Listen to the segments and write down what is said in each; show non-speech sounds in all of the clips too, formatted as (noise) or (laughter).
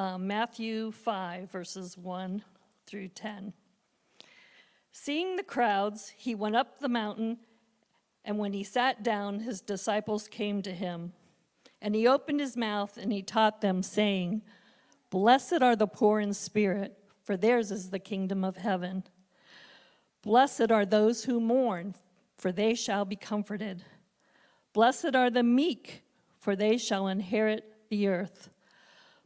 uh, Matthew 5, verses 1 through 10. Seeing the crowds, he went up the mountain, and when he sat down, his disciples came to him. And he opened his mouth and he taught them, saying, Blessed are the poor in spirit, for theirs is the kingdom of heaven. Blessed are those who mourn, for they shall be comforted. Blessed are the meek, for they shall inherit the earth.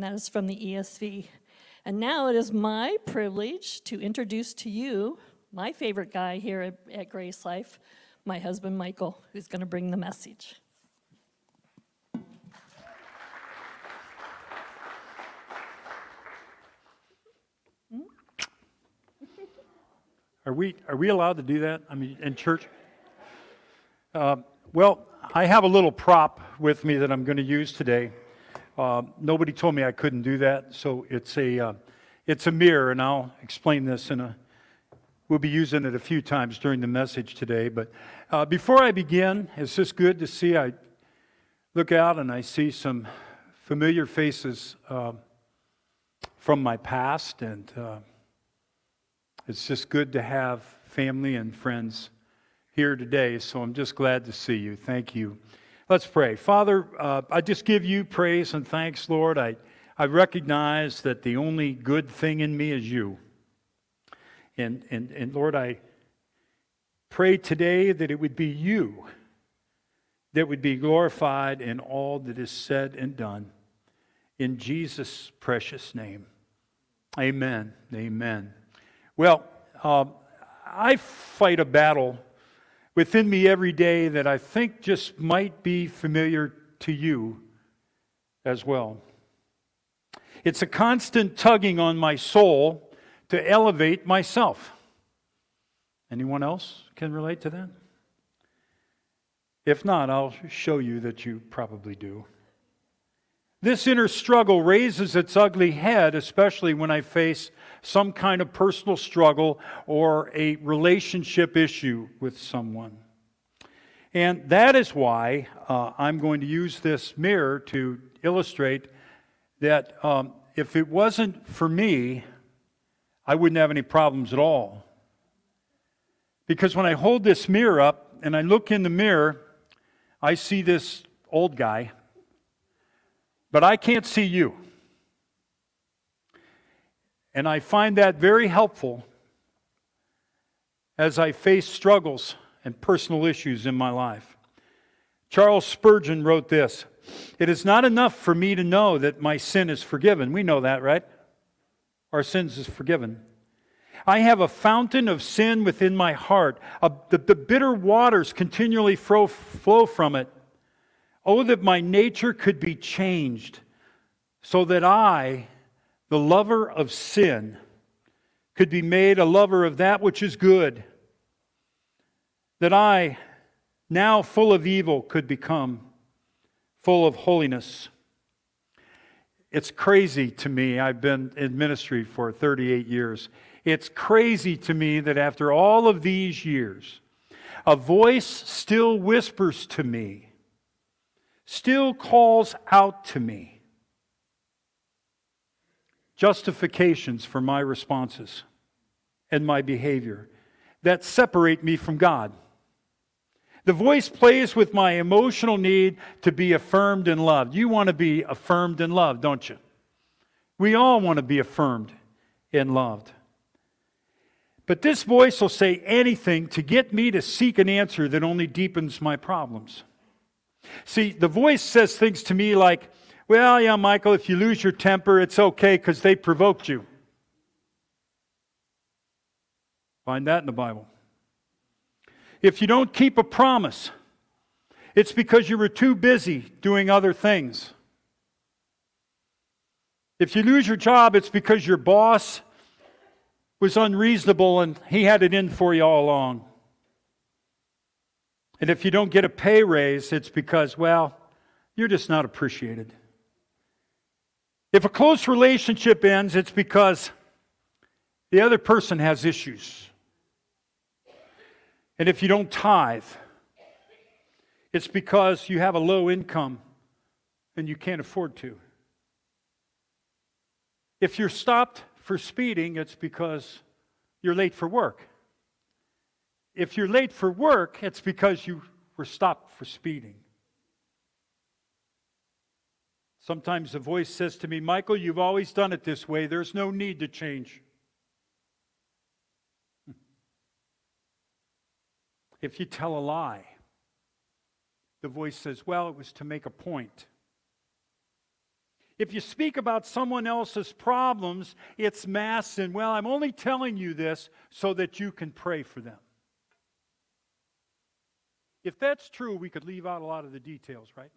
And that is from the ESV. And now it is my privilege to introduce to you my favorite guy here at, at Grace Life, my husband Michael, who's going to bring the message. Are we, are we allowed to do that? I mean, in church? Uh, well, I have a little prop with me that I'm going to use today. Uh, nobody told me I couldn't do that, so it's a, uh, it's a mirror, and I'll explain this in a. We'll be using it a few times during the message today. But uh, before I begin, it's just good to see. I look out and I see some familiar faces uh, from my past, and uh, it's just good to have family and friends here today, so I'm just glad to see you. Thank you. Let's pray. Father, uh, I just give you praise and thanks, Lord. I, I recognize that the only good thing in me is you. And, and, and Lord, I pray today that it would be you that would be glorified in all that is said and done. In Jesus' precious name. Amen. Amen. Well, uh, I fight a battle within me every day that I think just might be familiar to you as well. It's a constant tugging on my soul to elevate myself. Anyone else can relate to that? If not, I'll show you that you probably do. This inner struggle raises its ugly head, especially when I face some kind of personal struggle or a relationship issue with someone. And that is why uh, I'm going to use this mirror to illustrate that um, if it wasn't for me, I wouldn't have any problems at all. Because when I hold this mirror up and I look in the mirror, I see this old guy, but I can't see you. And I find that very helpful as I face struggles and personal issues in my life. Charles Spurgeon wrote this It is not enough for me to know that my sin is forgiven. We know that, right? Our sins is forgiven. I have a fountain of sin within my heart. A, the, the bitter waters continually flow, flow from it. Oh, that my nature could be changed so that I, the lover of sin, could be made a lover of that which is good that I, now full of evil, could become full of holiness. It's crazy to me. I've been in ministry for 38 years. It's crazy to me that after all of these years, a voice still whispers to me, still calls out to me justifications for my responses and my behavior that separate me from God. The voice plays with my emotional need to be affirmed and loved. You want to be affirmed and loved, don't you? We all want to be affirmed and loved. But this voice will say anything to get me to seek an answer that only deepens my problems. See, the voice says things to me like, well, yeah, Michael, if you lose your temper, it's okay because they provoked you. Find that in the Bible. If you don't keep a promise, it's because you were too busy doing other things. If you lose your job, it's because your boss was unreasonable and he had it in for you all along. And if you don't get a pay raise, it's because, well, you're just not appreciated. If a close relationship ends, it's because the other person has issues. And if you don't tithe, it's because you have a low income and you can't afford to. If you're stopped for speeding, it's because you're late for work. If you're late for work, it's because you were stopped for speeding. Sometimes the voice says to me, Michael, you've always done it this way. There's no need to change. (laughs) If you tell a lie, the voice says, Well, it was to make a point. If you speak about someone else's problems, it's mass and, well, I'm only telling you this so that you can pray for them. If that's true, we could leave out a lot of the details, right?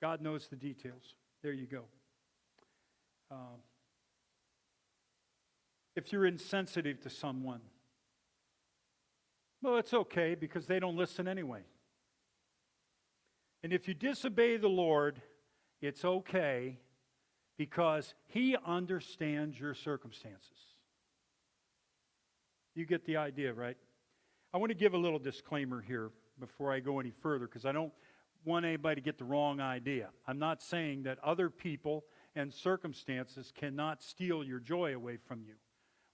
God knows the details. There you go. Um, if you're insensitive to someone, well, it's okay because they don't listen anyway. And if you disobey the Lord, it's okay because He understands your circumstances. You get the idea, right? I want to give a little disclaimer here before I go any further because I don't want anybody to get the wrong idea. I'm not saying that other people and circumstances cannot steal your joy away from you.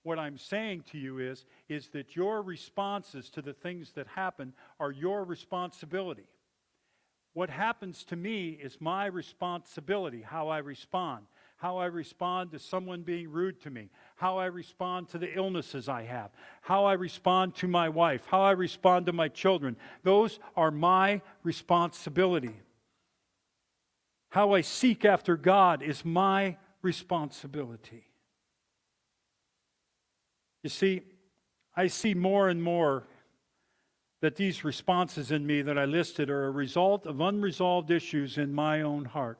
What I'm saying to you is, is that your responses to the things that happen are your responsibility. What happens to me is my responsibility, how I respond, how I respond to someone being rude to me, how I respond to the illnesses I have, how I respond to my wife, how I respond to my children. Those are my responsibility. How I seek after God is my responsibility. You see, I see more and more that these responses in me that I listed are a result of unresolved issues in my own heart.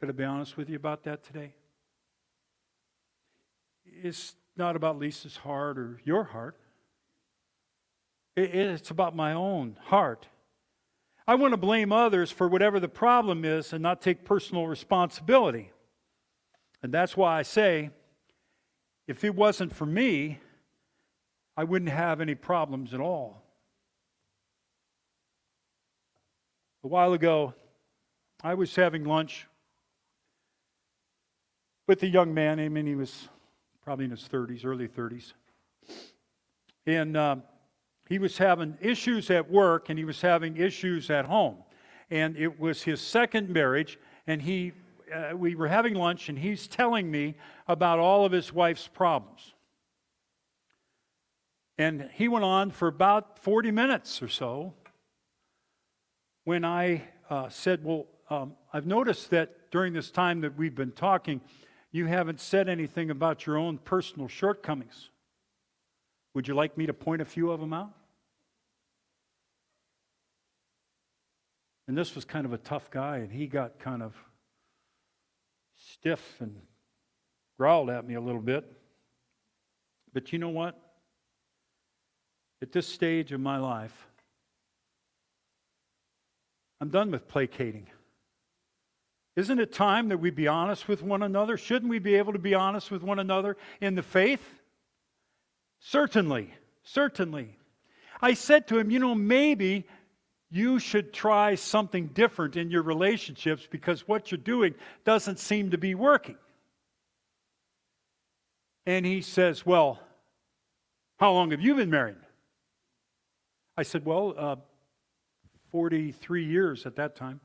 Could I be honest with you about that today? It's not about Lisa's heart or your heart, it's about my own heart. I want to blame others for whatever the problem is and not take personal responsibility. And that's why I say, if it wasn't for me, I wouldn't have any problems at all. A while ago, I was having lunch with a young man. I mean, he was probably in his 30s, early 30s. And um, he was having issues at work and he was having issues at home. And it was his second marriage. And he, uh, we were having lunch and he's telling me about all of his wife's problems. And he went on for about 40 minutes or so when I uh, said, Well, um, I've noticed that during this time that we've been talking, you haven't said anything about your own personal shortcomings. Would you like me to point a few of them out? And this was kind of a tough guy, and he got kind of stiff and growled at me a little bit. But you know what? At this stage of my life, I'm done with placating. Isn't it time that we be honest with one another? Shouldn't we be able to be honest with one another in the faith? Certainly, certainly. I said to him, you know, maybe you should try something different in your relationships because what you're doing doesn't seem to be working. And he says, Well, how long have you been married? I said, Well, uh, 43 years at that time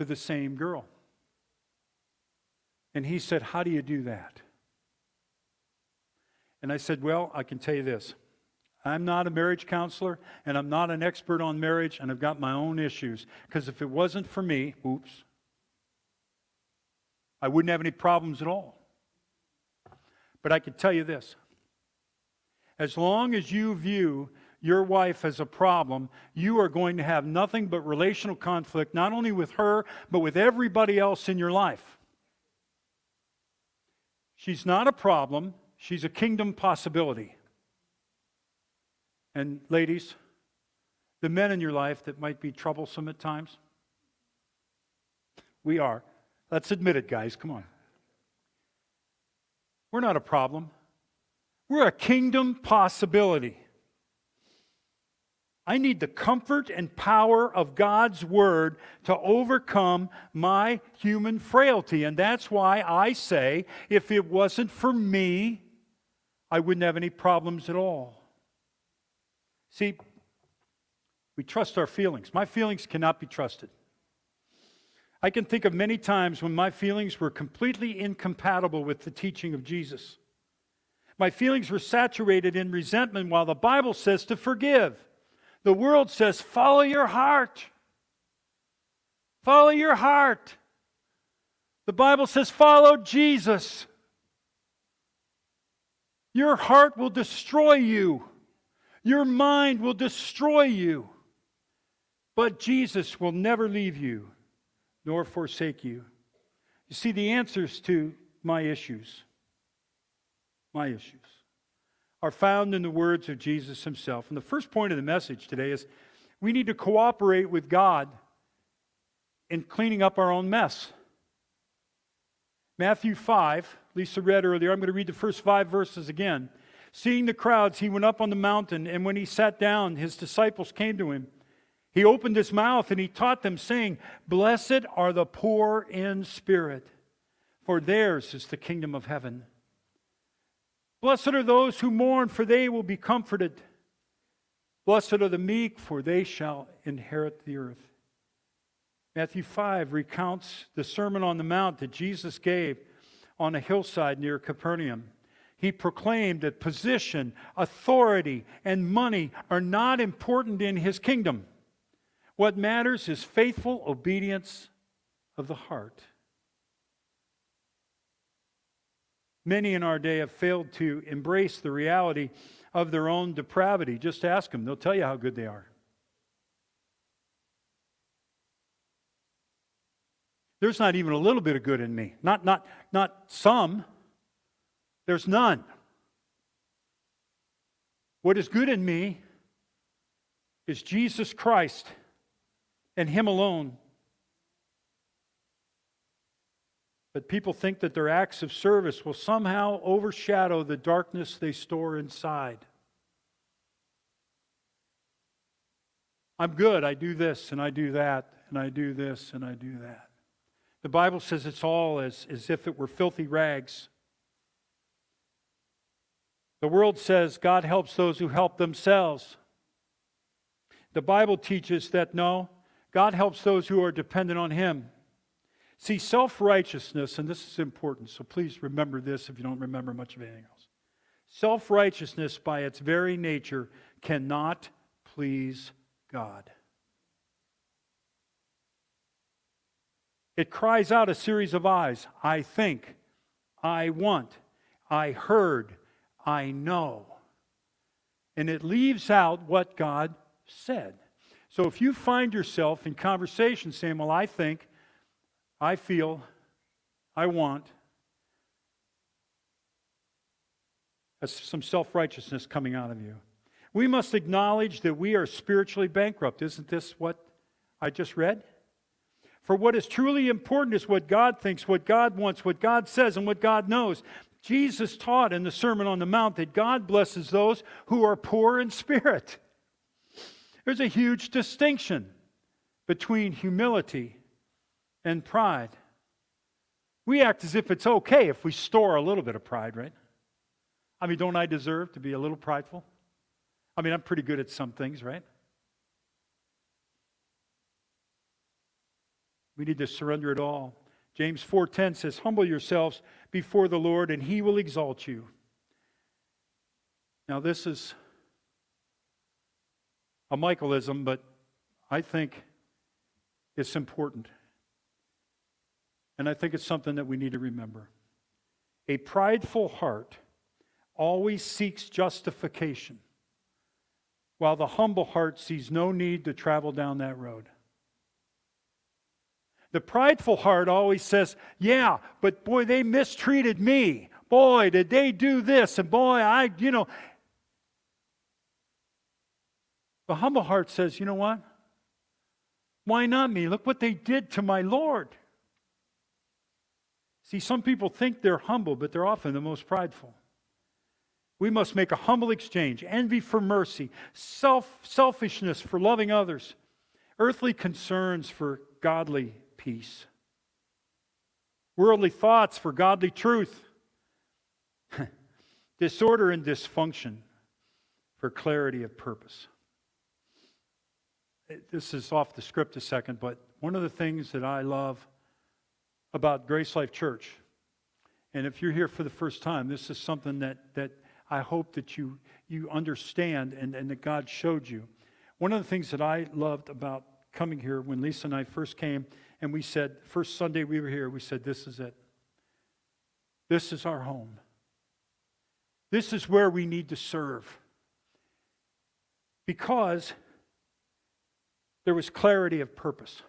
to the same girl. And he said, How do you do that? And I said, Well, I can tell you this. I'm not a marriage counselor and I'm not an expert on marriage and I've got my own issues. Because if it wasn't for me, oops, I wouldn't have any problems at all. But I can tell you this as long as you view your wife has a problem, you are going to have nothing but relational conflict, not only with her, but with everybody else in your life. She's not a problem, she's a kingdom possibility. And ladies, the men in your life that might be troublesome at times, we are. Let's admit it, guys. Come on. We're not a problem. We're a kingdom possibility. I need the comfort and power of God's word to overcome my human frailty. And that's why I say if it wasn't for me, I wouldn't have any problems at all. See, we trust our feelings. My feelings cannot be trusted. I can think of many times when my feelings were completely incompatible with the teaching of Jesus. My feelings were saturated in resentment while the Bible says to forgive. The world says, follow your heart. Follow your heart. The Bible says, follow Jesus. Your heart will destroy you, your mind will destroy you. But Jesus will never leave you nor forsake you. You see, the answers to my issues, my issues, are found in the words of Jesus himself. And the first point of the message today is we need to cooperate with God in cleaning up our own mess. Matthew 5, Lisa read earlier. I'm going to read the first five verses again. Seeing the crowds, he went up on the mountain, and when he sat down, his disciples came to him. He opened his mouth and he taught them, saying, Blessed are the poor in spirit, for theirs is the kingdom of heaven. Blessed are those who mourn, for they will be comforted. Blessed are the meek, for they shall inherit the earth. Matthew 5 recounts the Sermon on the Mount that Jesus gave on a hillside near Capernaum. He proclaimed that position, authority, and money are not important in his kingdom. What matters is faithful obedience of the heart. Many in our day have failed to embrace the reality of their own depravity. Just ask them, they'll tell you how good they are. There's not even a little bit of good in me. Not, not, not some. There's none. What is good in me is Jesus Christ and Him alone. But people think that their acts of service will somehow overshadow the darkness they store inside. I'm good. I do this and I do that and I do this and I do that. The Bible says it's all as, as if it were filthy rags. The world says God helps those who help themselves. The Bible teaches that no, God helps those who are dependent on Him. See, self righteousness, and this is important, so please remember this if you don't remember much of anything else. Self righteousness, by its very nature, cannot please God. It cries out a series of eyes I think, I want, I heard, I know. And it leaves out what God said. So if you find yourself in conversation saying, Well, I think, I feel, I want, that's some self righteousness coming out of you. We must acknowledge that we are spiritually bankrupt. Isn't this what I just read? For what is truly important is what God thinks, what God wants, what God says, and what God knows. Jesus taught in the Sermon on the Mount that God blesses those who are poor in spirit. There's a huge distinction between humility and pride. We act as if it's okay if we store a little bit of pride, right? I mean, don't I deserve to be a little prideful? I mean, I'm pretty good at some things, right? We need to surrender it all. James 4:10 says, "Humble yourselves before the Lord and he will exalt you." Now this is a Michaelism, but I think it's important. And I think it's something that we need to remember. A prideful heart always seeks justification, while the humble heart sees no need to travel down that road. The prideful heart always says, Yeah, but boy, they mistreated me. boy, did they do this, and boy, I, you know. The humble heart says, you know what? Why not me? Look what they did to my Lord. See, some people think they're humble, but they're often the most prideful. We must make a humble exchange envy for mercy, self, selfishness for loving others, earthly concerns for godly peace, worldly thoughts for godly truth, (laughs) disorder and dysfunction for clarity of purpose. This is off the script a second, but one of the things that I love about Grace Life Church, and if you're here for the first time, this is something that, that I hope that you, you understand and, and that God showed you. One of the things that I loved about coming here when Lisa and I first came, and we said, first Sunday we were here, we said, This is it. This is our home. This is where we need to serve. Because there was clarity of purpose.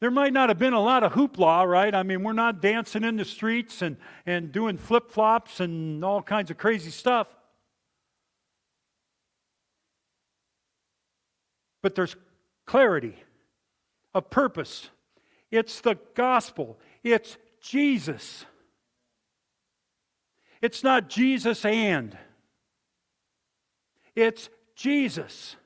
There might not have been a lot of hoopla, right? I mean, we're not dancing in the streets and, and doing flip flops and all kinds of crazy stuff. But there's clarity of purpose. It's the gospel, it's Jesus. It's not Jesus and. It's Jesus.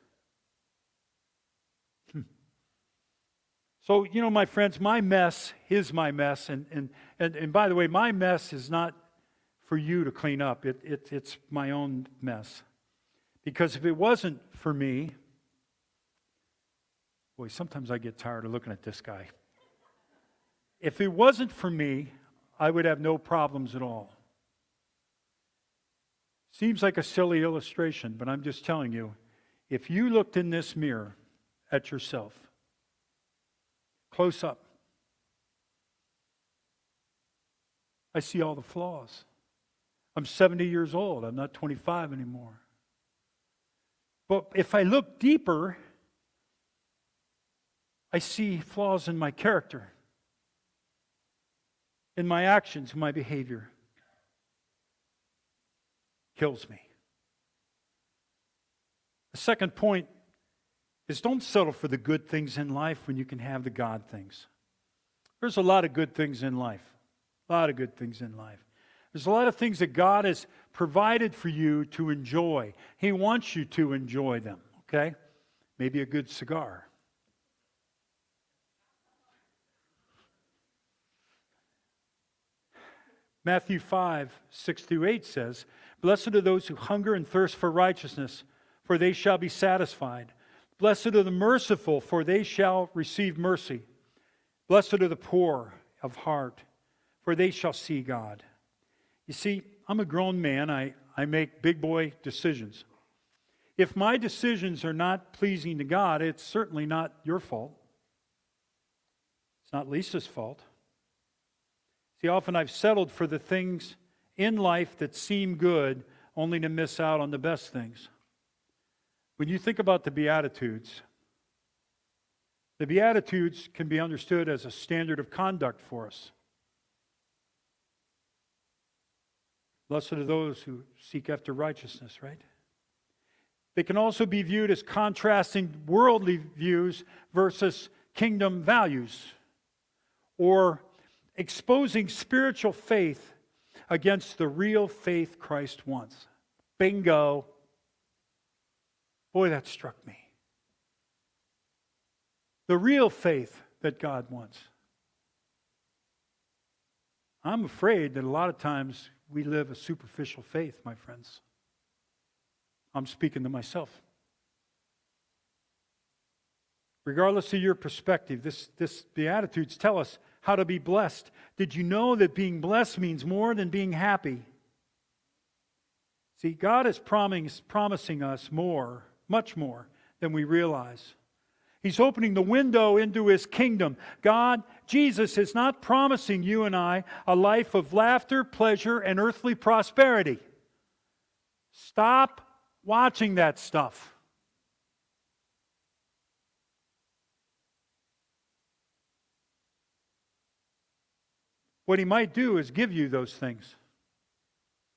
So, you know, my friends, my mess is my mess. And, and, and, and by the way, my mess is not for you to clean up, it, it, it's my own mess. Because if it wasn't for me, boy, sometimes I get tired of looking at this guy. If it wasn't for me, I would have no problems at all. Seems like a silly illustration, but I'm just telling you if you looked in this mirror at yourself, close up, I see all the flaws. I'm 70 years old, I'm not 25 anymore. But if I look deeper, I see flaws in my character, in my actions, in my behavior kills me. The second point is don't settle for the good things in life when you can have the God things. There's a lot of good things in life. A lot of good things in life. There's a lot of things that God has provided for you to enjoy. He wants you to enjoy them, okay? Maybe a good cigar. Matthew 5, 6 through 8 says, Blessed are those who hunger and thirst for righteousness, for they shall be satisfied. Blessed are the merciful, for they shall receive mercy. Blessed are the poor of heart, for they shall see God. You see, I'm a grown man. I, I make big boy decisions. If my decisions are not pleasing to God, it's certainly not your fault. It's not Lisa's fault. See, often I've settled for the things in life that seem good only to miss out on the best things. When you think about the Beatitudes, the Beatitudes can be understood as a standard of conduct for us. Blessed are those who seek after righteousness, right? They can also be viewed as contrasting worldly views versus kingdom values or exposing spiritual faith against the real faith Christ wants. Bingo. Boy, that struck me. The real faith that God wants. I'm afraid that a lot of times we live a superficial faith, my friends. I'm speaking to myself. Regardless of your perspective, this, this Beatitudes tell us how to be blessed. Did you know that being blessed means more than being happy? See, God is promising us more, much more than we realize. He's opening the window into his kingdom. God, Jesus, is not promising you and I a life of laughter, pleasure, and earthly prosperity. Stop watching that stuff. what he might do is give you those things.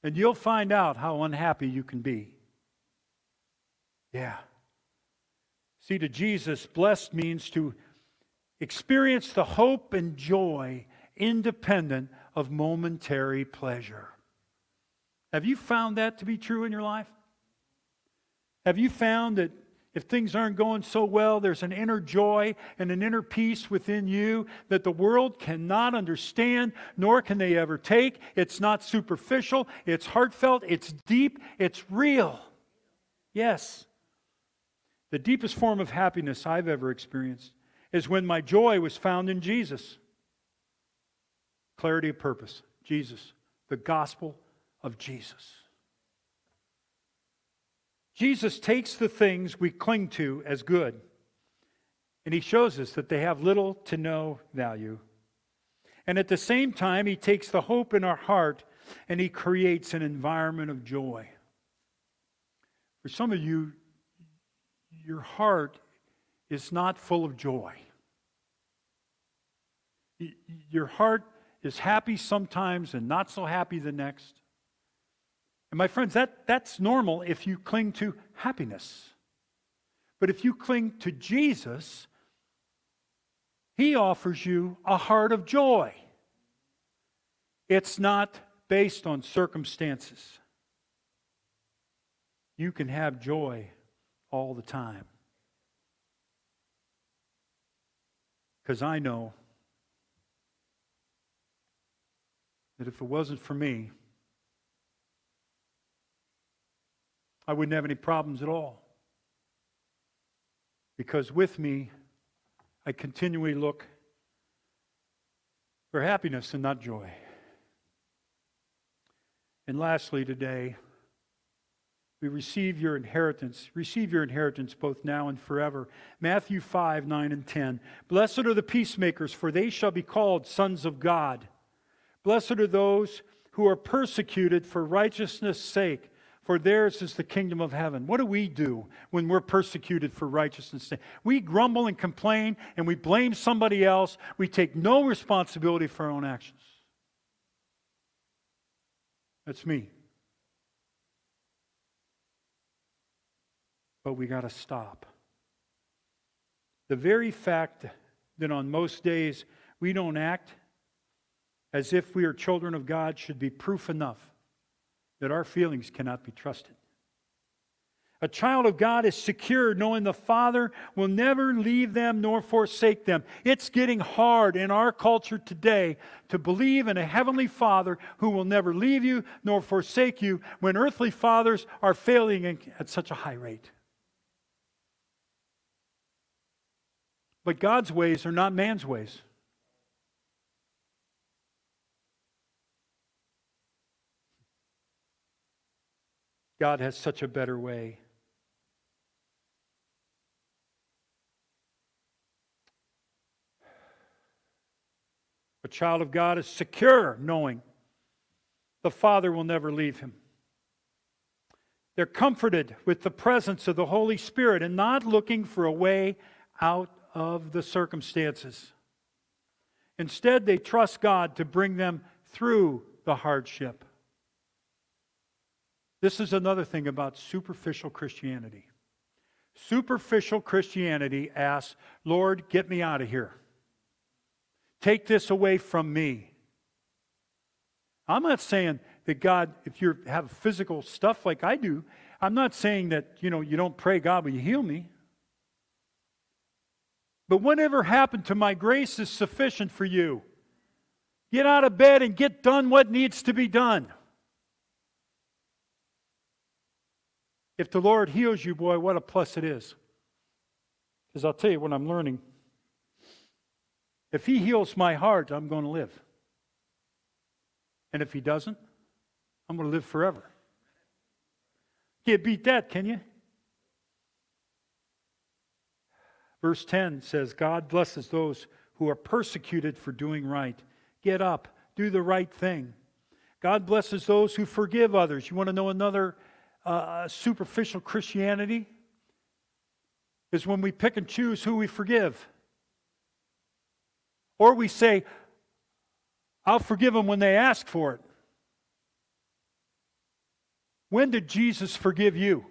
And you'll find out how unhappy you can be. Yeah. See, to Jesus, blessed means to experience the hope and joy independent of momentary pleasure. Have you found that to be true in your life? Have you found that if things aren't going so well, there's an inner joy and an inner peace within you that the world cannot understand, nor can they ever take? It's not superficial, it's heartfelt, it's deep, it's real. Yes. The deepest form of happiness I've ever experienced is when my joy was found in Jesus. Clarity of purpose, Jesus, the gospel of Jesus. Jesus takes the things we cling to as good, and he shows us that they have little to no value. And at the same time, he takes the hope in our heart and he creates an environment of joy. For some of you, your heart is not full of joy. Your heart is happy sometimes and not so happy the next. And my friends, that, that's normal if you cling to happiness. But if you cling to Jesus, He offers you a heart of joy. It's not based on circumstances. You can have joy all the time. Because I know that if it wasn't for me, I wouldn't have any problems at all. Because with me, I continually look for happiness and not joy. And lastly, today, we receive your inheritance. Receive your inheritance both now and forever. Matthew 5, 9, and 10. Blessed are the peacemakers, for they shall be called sons of God. Blessed are those who are persecuted for righteousness' sake, for theirs is the kingdom of heaven. What do we do when we're persecuted for righteousness' sake? We grumble and complain and we blame somebody else. We take no responsibility for our own actions. That's me. We got to stop. The very fact that on most days we don't act as if we are children of God should be proof enough that our feelings cannot be trusted. A child of God is secure knowing the Father will never leave them nor forsake them. It's getting hard in our culture today to believe in a heavenly Father who will never leave you nor forsake you when earthly fathers are failing at such a high rate. But God's ways are not man's ways. God has such a better way. A child of God is secure knowing the Father will never leave him. They're comforted with the presence of the Holy Spirit and not looking for a way out of the circumstances. Instead, they trust God to bring them through the hardship. This is another thing about superficial Christianity. Superficial Christianity asks, Lord, get me out of here. Take this away from me. I'm not saying that God, if you have physical stuff like I do, I'm not saying that, you know, you don't pray, God, will you heal me? But whatever happened to my grace is sufficient for you. Get out of bed and get done what needs to be done. If the Lord heals you, boy, what a plus it is. Because I'll tell you what I'm learning. If He heals my heart, I'm going to live. And if He doesn't, I'm going to live forever. Can't beat that, can you? Verse 10 says, God blesses those who are persecuted for doing right. Get up, do the right thing. God blesses those who forgive others. You want to know another uh, superficial Christianity is when we pick and choose who we forgive. Or we say, I'll forgive them when they ask for it. When did Jesus forgive you?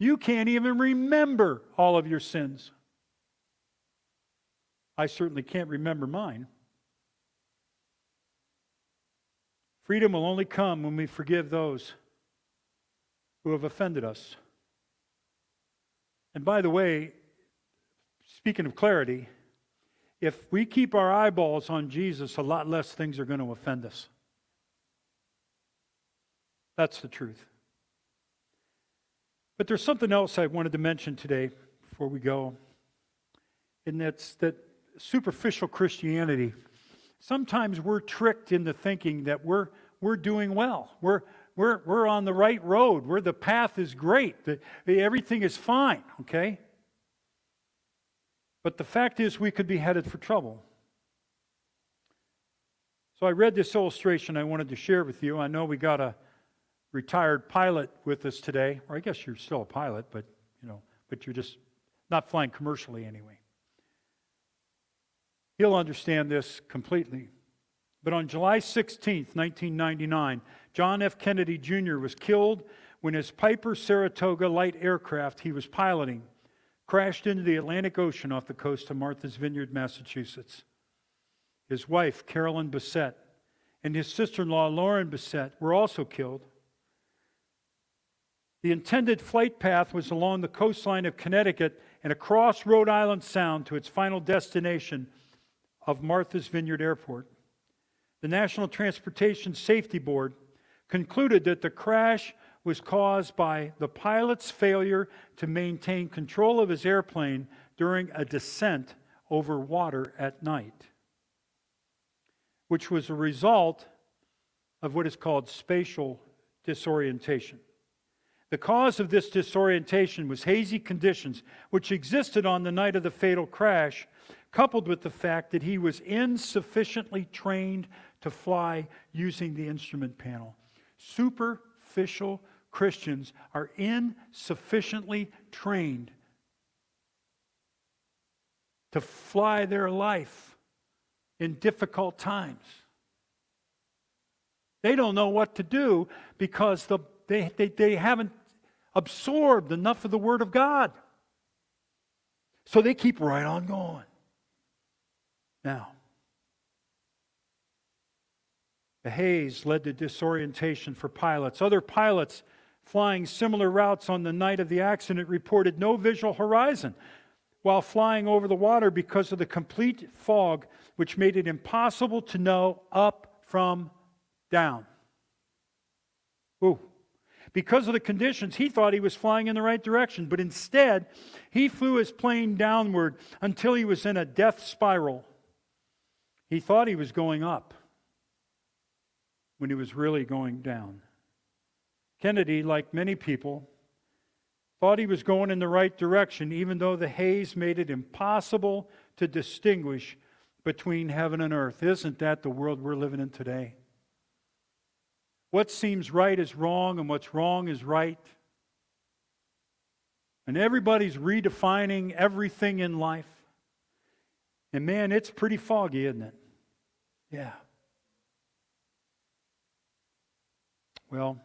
You can't even remember all of your sins. I certainly can't remember mine. Freedom will only come when we forgive those who have offended us. And by the way, speaking of clarity, if we keep our eyeballs on Jesus, a lot less things are going to offend us. That's the truth. But there's something else I wanted to mention today before we go, and that's that superficial Christianity. Sometimes we're tricked into thinking that we're, we're doing well. We're, we're, we're on the right road. Where the path is great. The, everything is fine, okay? But the fact is, we could be headed for trouble. So I read this illustration I wanted to share with you. I know we got a retired pilot with us today, or I guess you're still a pilot, but you know, but you're just not flying commercially anyway. He'll understand this completely. But on July 16th, 1999, John F. Kennedy Jr. was killed when his Piper Saratoga light aircraft he was piloting crashed into the Atlantic Ocean off the coast of Martha's Vineyard, Massachusetts. His wife, Carolyn Bessette, and his sister in law, Lauren Bessette, were also killed. The intended flight path was along the coastline of Connecticut and across Rhode Island Sound to its final destination of Martha's Vineyard Airport. The National Transportation Safety Board concluded that the crash was caused by the pilot's failure to maintain control of his airplane during a descent over water at night, which was a result of what is called spatial disorientation. The cause of this disorientation was hazy conditions which existed on the night of the fatal crash, coupled with the fact that he was insufficiently trained to fly using the instrument panel. Superficial Christians are insufficiently trained to fly their life in difficult times. They don't know what to do because the, they, they, they haven't absorbed enough of the Word of God. So they keep right on going. Now, the haze led to disorientation for pilots. Other pilots flying similar routes on the night of the accident reported no visual horizon while flying over the water because of the complete fog, which made it impossible to know up from down. Ooh. Because of the conditions, he thought he was flying in the right direction, but instead, he flew his plane downward until he was in a death spiral. He thought he was going up when he was really going down. Kennedy, like many people, thought he was going in the right direction, even though the haze made it impossible to distinguish between heaven and earth. Isn't that the world we're living in today? What seems right is wrong, and what's wrong is right. And everybody's redefining everything in life. And man, it's pretty foggy, isn't it? Yeah. Well,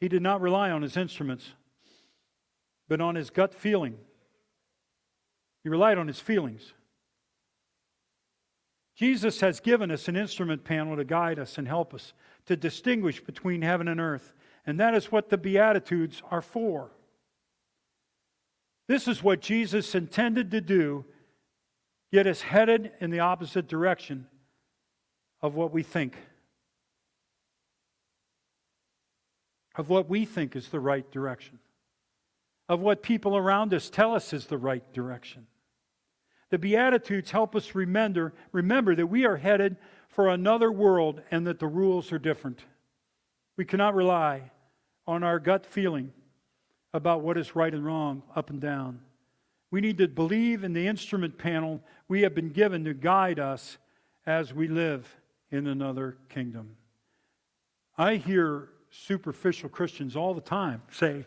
he did not rely on his instruments, but on his gut feeling. He relied on his feelings. Jesus has given us an instrument panel to guide us and help us to distinguish between heaven and earth. And that is what the Beatitudes are for. This is what Jesus intended to do, get us headed in the opposite direction of what we think, of what we think is the right direction, of what people around us tell us is the right direction. The Beatitudes help us remember, remember that we are headed for another world and that the rules are different. We cannot rely on our gut feeling about what is right and wrong, up and down. We need to believe in the instrument panel we have been given to guide us as we live in another kingdom. I hear superficial Christians all the time say,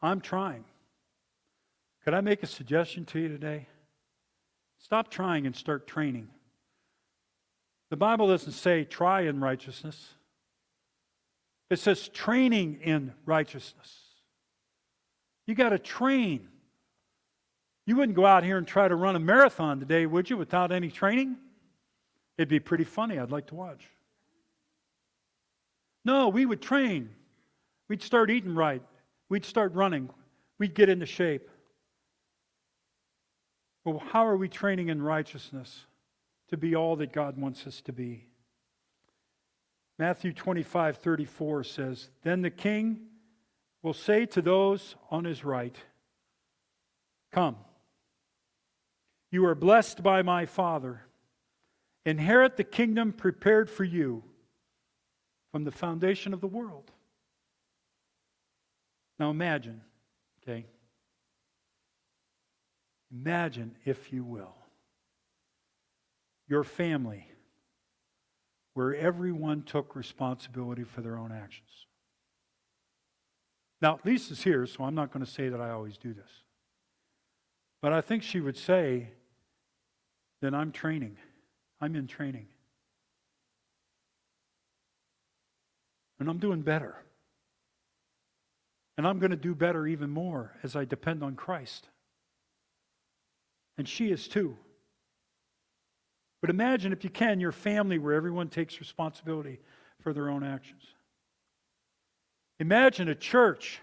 I'm trying. Could I make a suggestion to you today? Stop trying and start training. The Bible doesn't say try in righteousness, it says training in righteousness. You got to train. You wouldn't go out here and try to run a marathon today, would you, without any training? It'd be pretty funny. I'd like to watch. No, we would train. We'd start eating right. We'd start running. We'd get into shape. Well, how are we training in righteousness to be all that God wants us to be? Matthew 25, 34 says, Then the king will say to those on his right, Come, you are blessed by my Father. Inherit the kingdom prepared for you from the foundation of the world. Now imagine, okay? Imagine, if you will, your family where everyone took responsibility for their own actions. Now, Lisa's here, so I'm not going to say that I always do this. But I think she would say that I'm training. I'm in training. And I'm doing better. And I'm going to do better even more as I depend on Christ. And she is too. But imagine, if you can, your family where everyone takes responsibility for their own actions. Imagine a church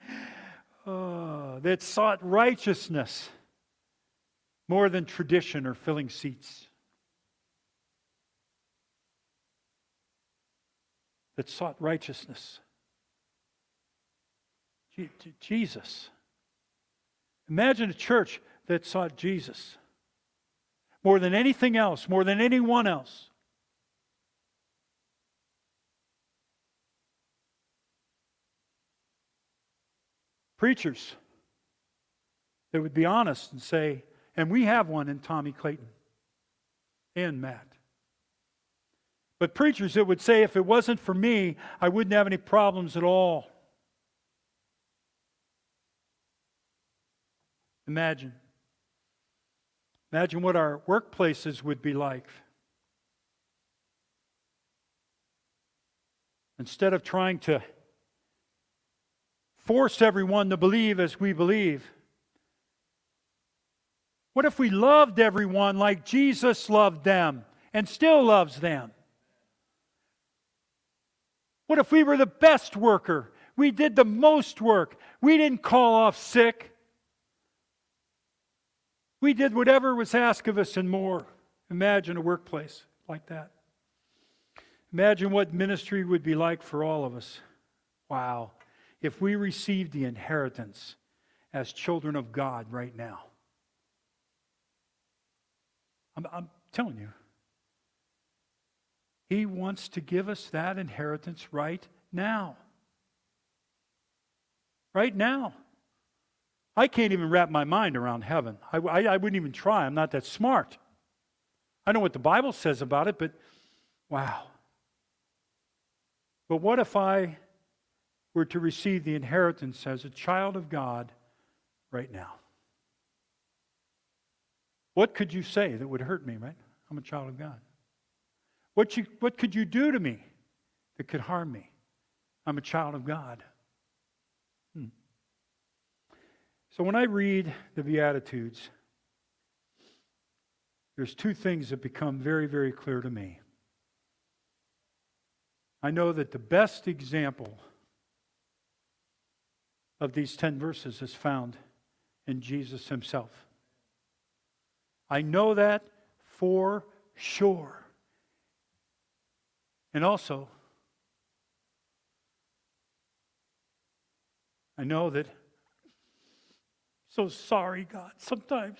(laughs) uh, that sought righteousness more than tradition or filling seats. That sought righteousness. Jesus. Imagine a church that sought Jesus more than anything else, more than anyone else. Preachers that would be honest and say, and we have one in Tommy Clayton and Matt. But preachers that would say, if it wasn't for me, I wouldn't have any problems at all. Imagine. Imagine what our workplaces would be like. Instead of trying to force everyone to believe as we believe, what if we loved everyone like Jesus loved them and still loves them? What if we were the best worker? We did the most work. We didn't call off sick. We did whatever was asked of us and more. Imagine a workplace like that. Imagine what ministry would be like for all of us. Wow. If we received the inheritance as children of God right now. I'm, I'm telling you. He wants to give us that inheritance right now. Right now. I can't even wrap my mind around heaven. I, I, I, wouldn't even try. I'm not that smart. I know what the Bible says about it, but wow. But what if I were to receive the inheritance as a child of God right now? What could you say that would hurt me, right? I'm a child of God. What, you, what could you do to me that could harm me? I'm a child of God. So when I read the Beatitudes, there's two things that become very, very clear to me. I know that the best example of these 10 verses is found in Jesus himself. I know that for sure. And also, I know that so sorry, God, sometimes.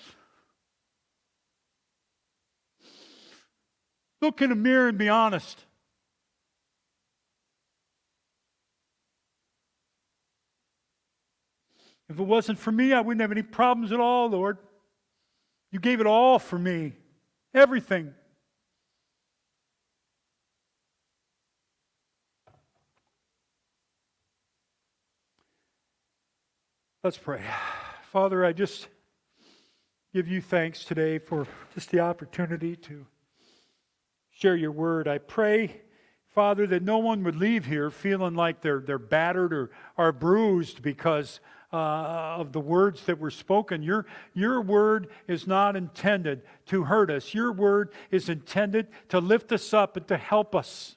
Look in a mirror and be honest. If it wasn't for me, I wouldn't have any problems at all, Lord. You gave it all for me, everything. Let's pray. Father, I just give you thanks today for just the opportunity to share your word. I pray, Father, that no one would leave here feeling like they're, they're battered or are bruised because uh, of the words that were spoken. Your, your word is not intended to hurt us, your word is intended to lift us up and to help us.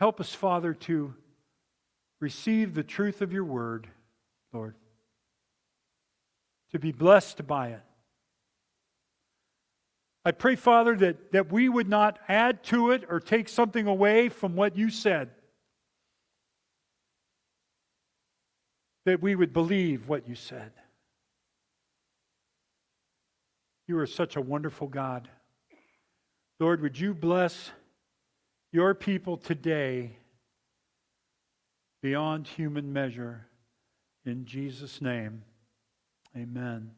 Help us, Father, to receive the truth of your word, Lord, to be blessed by it. I pray, Father, that, that we would not add to it or take something away from what you said. That we would believe what you said. You are such a wonderful God. Lord, would you bless your people today beyond human measure? In Jesus' name, amen.